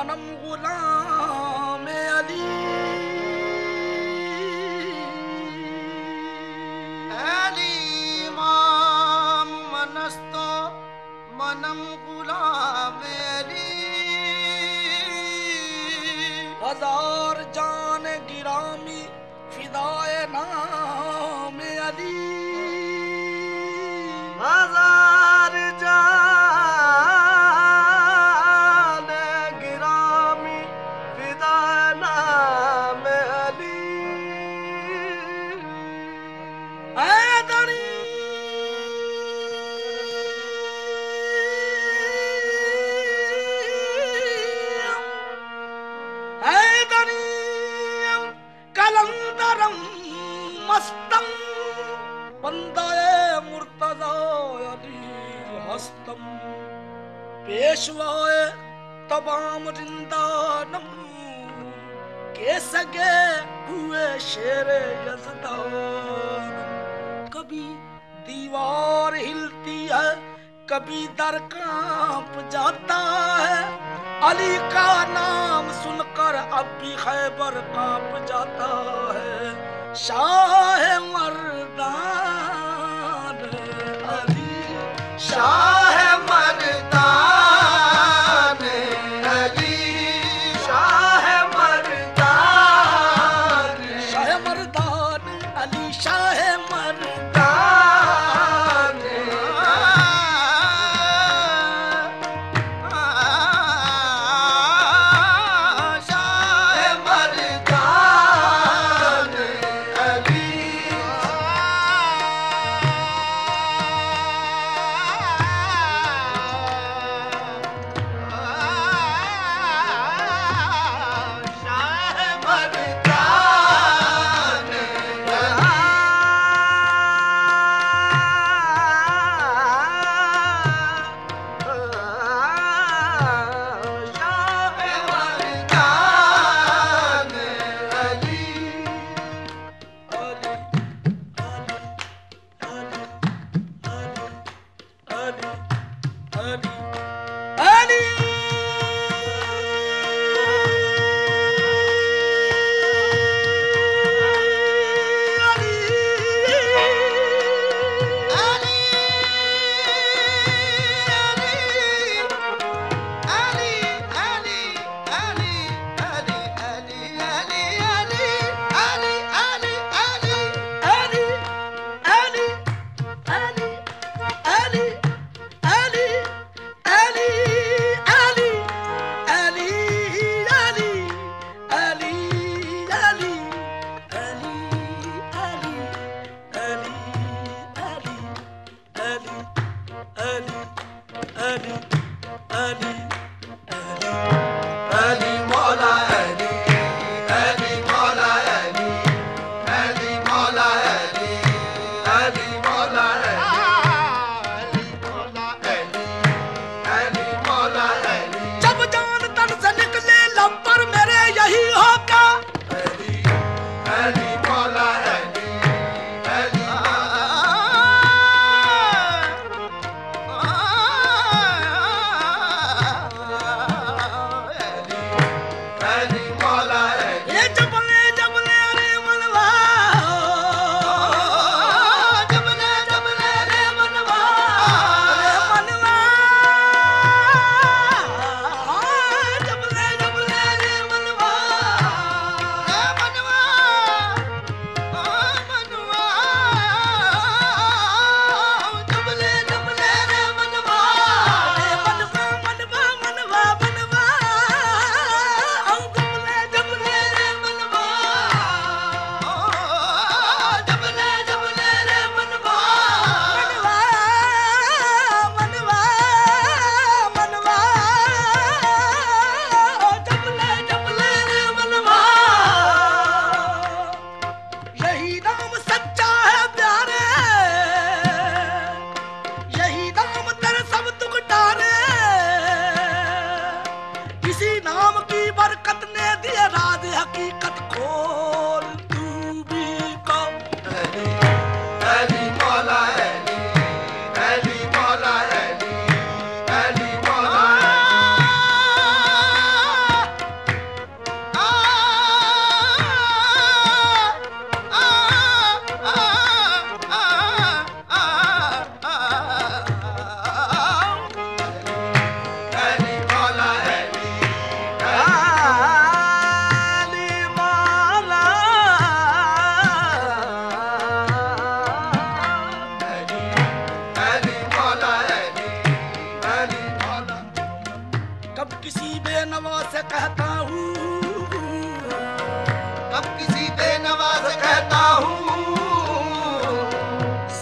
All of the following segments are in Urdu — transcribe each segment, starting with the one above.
منم غلام علی علی امام منستو منم غلام علی ہزار جان گرامی فدائے نام پیشوائے تمام رندانم کے سگے ہوئے شیر یزدان کبھی دیوار ہلتی ہے کبھی در کانپ جاتا ہے علی کا نام سن کر اب بھی خیبر کانپ جاتا ہے شاہ مردان علی شاہ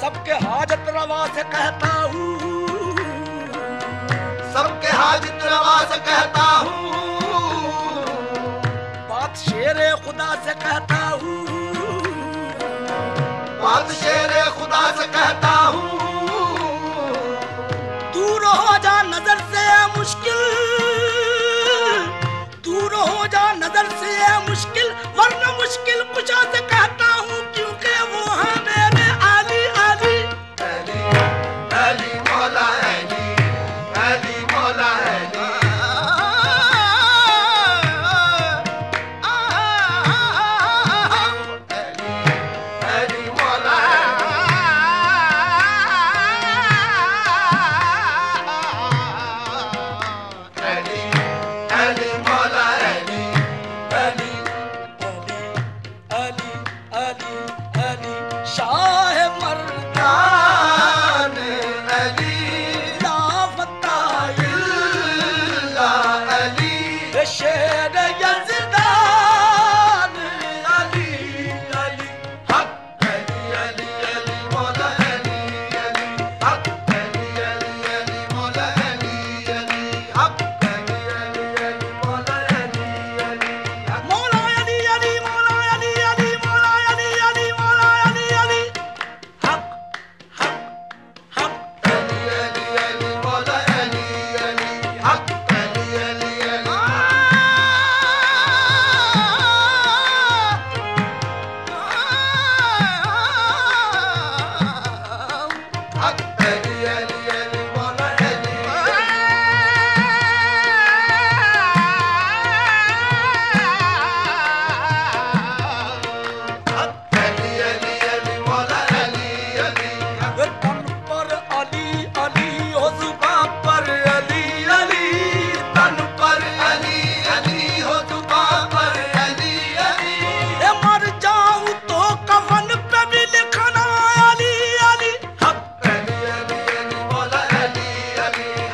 سب کے حاجت روا سے کہتا ہوں۔ سب کے حاجت روا سے کہتا ہوں۔ بات شیر خدا سے کہتا ہوں۔ بات شیر خدا سے کہتا ہوں۔ دور ہو جا نظر سے مشکل۔ دور ہو جا نظر سے مشکل۔ ورنہ مشکل کشا سے کہتا ہوں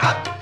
哈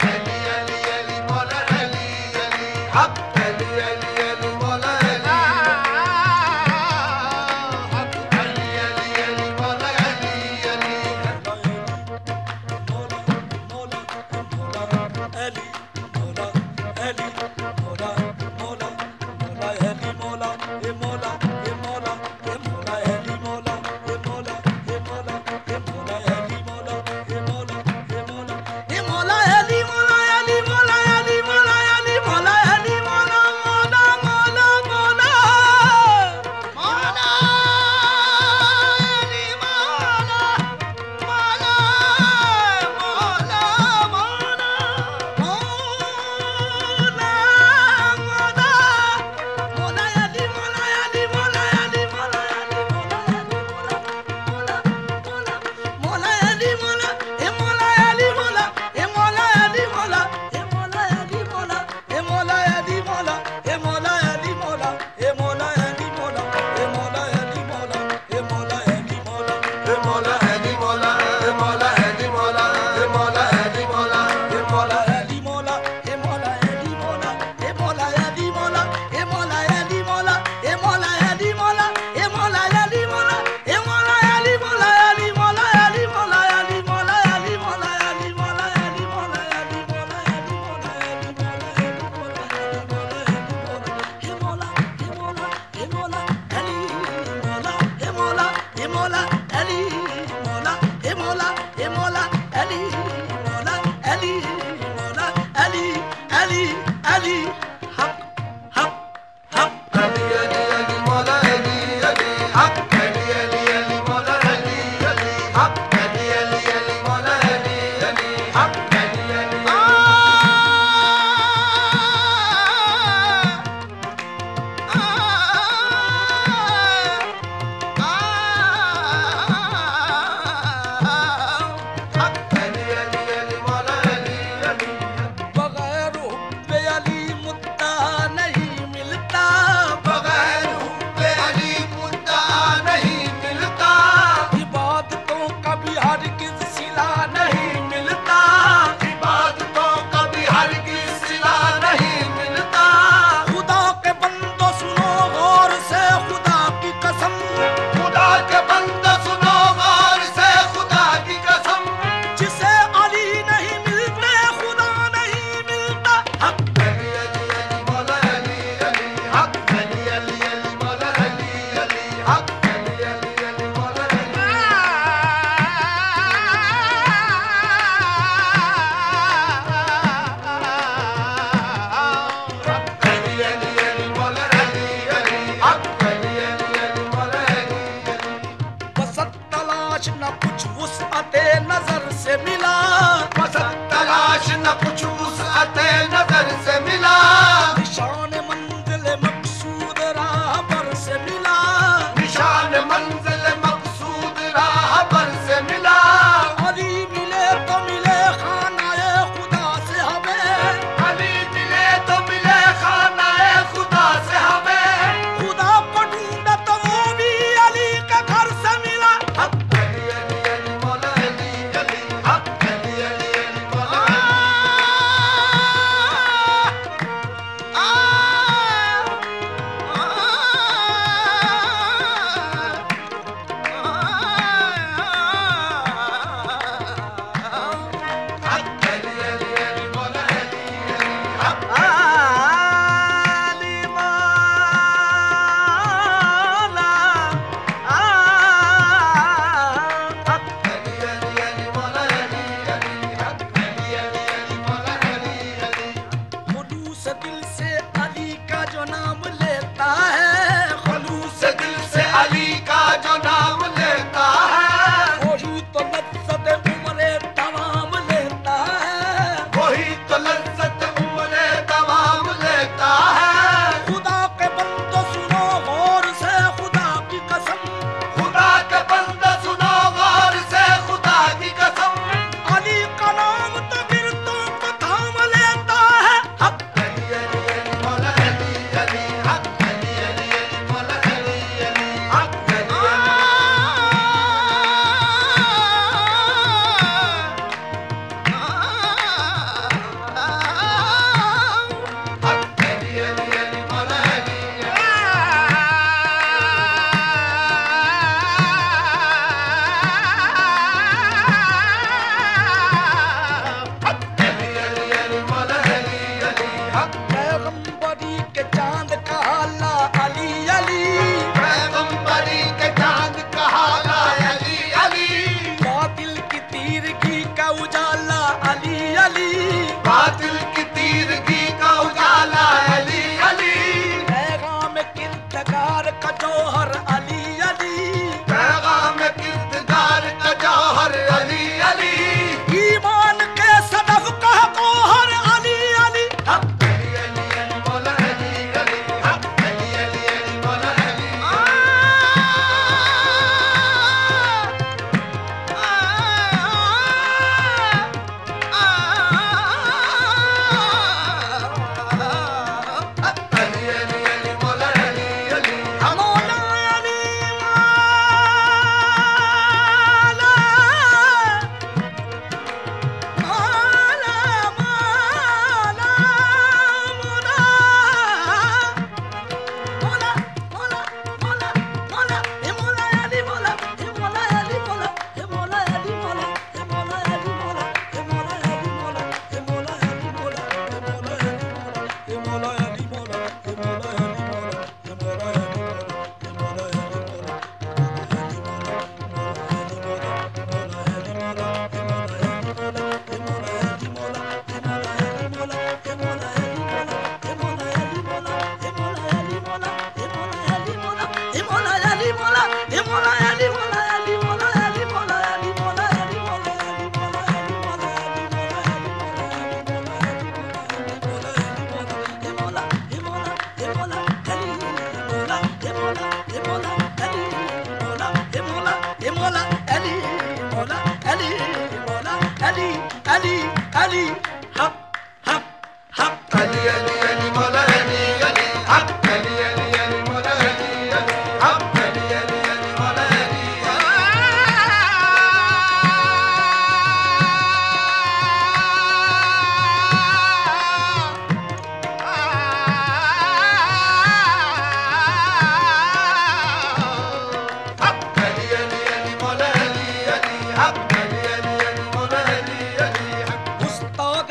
Ali, Ali,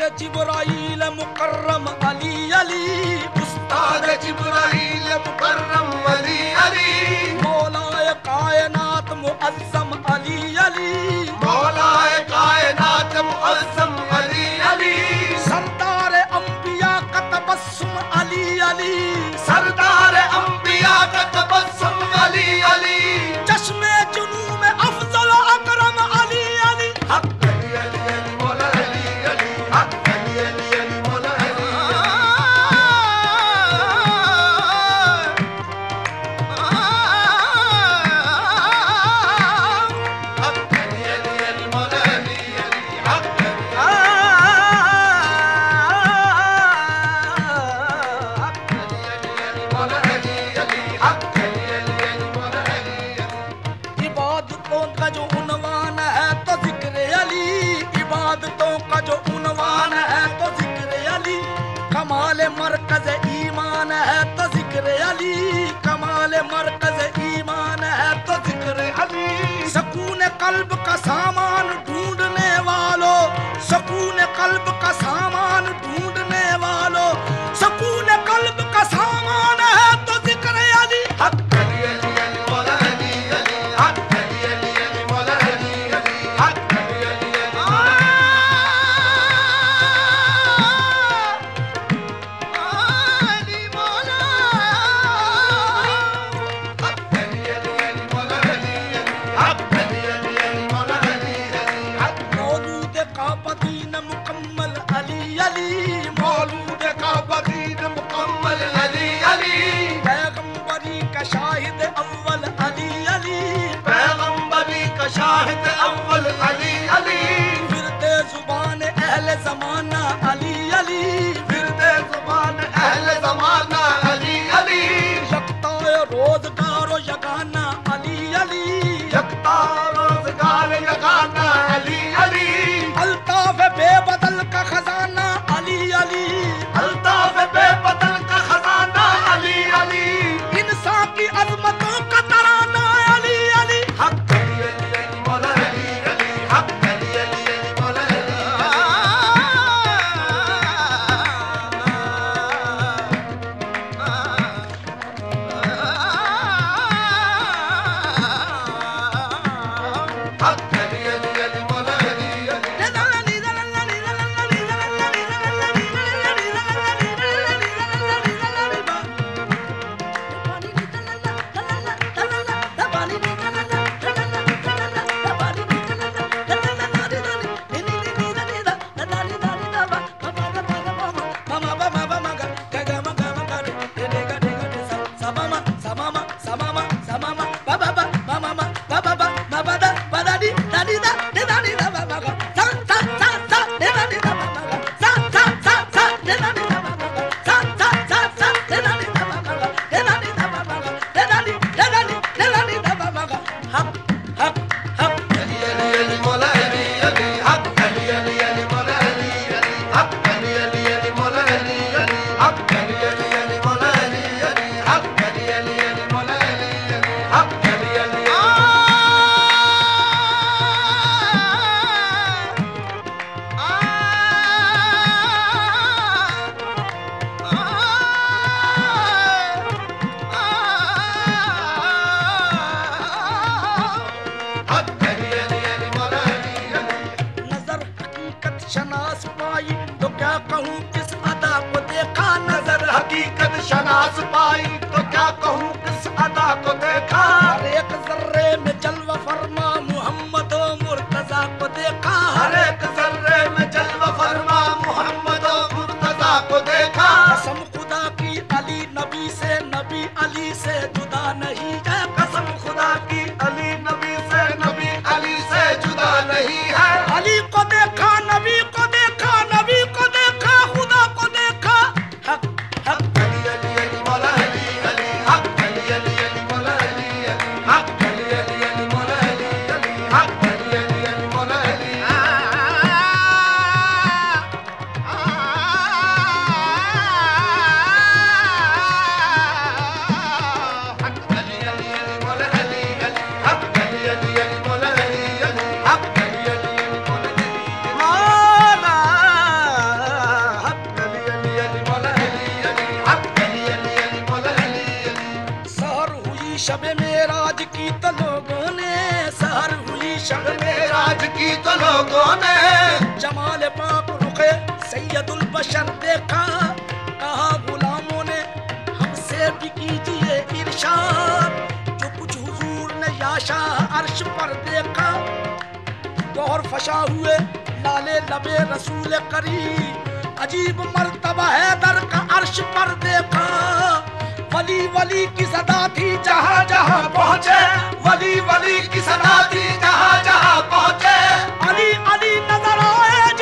جبرائیل مکرم علی علی استاد جبرائیل مکرم علی علی مولا کائنات معظم علی علی۔ مولا کائنات معظم علی علی۔ سردار انبیاء کا تبسم علی علی۔ سردار انبیاء کا تبسم علی علی۔ چشم mama. فشا ہوئے لالے لبے رسول کریم۔ عجیب مرتبہ ہے کا عرش پر دیکھا۔ ولی ولی کی صدا تھی جہاں جہاں پہنچے۔ ولی ولی کی صدا تھی جہاں جہاں پہنچے۔ علی علی نظر آئے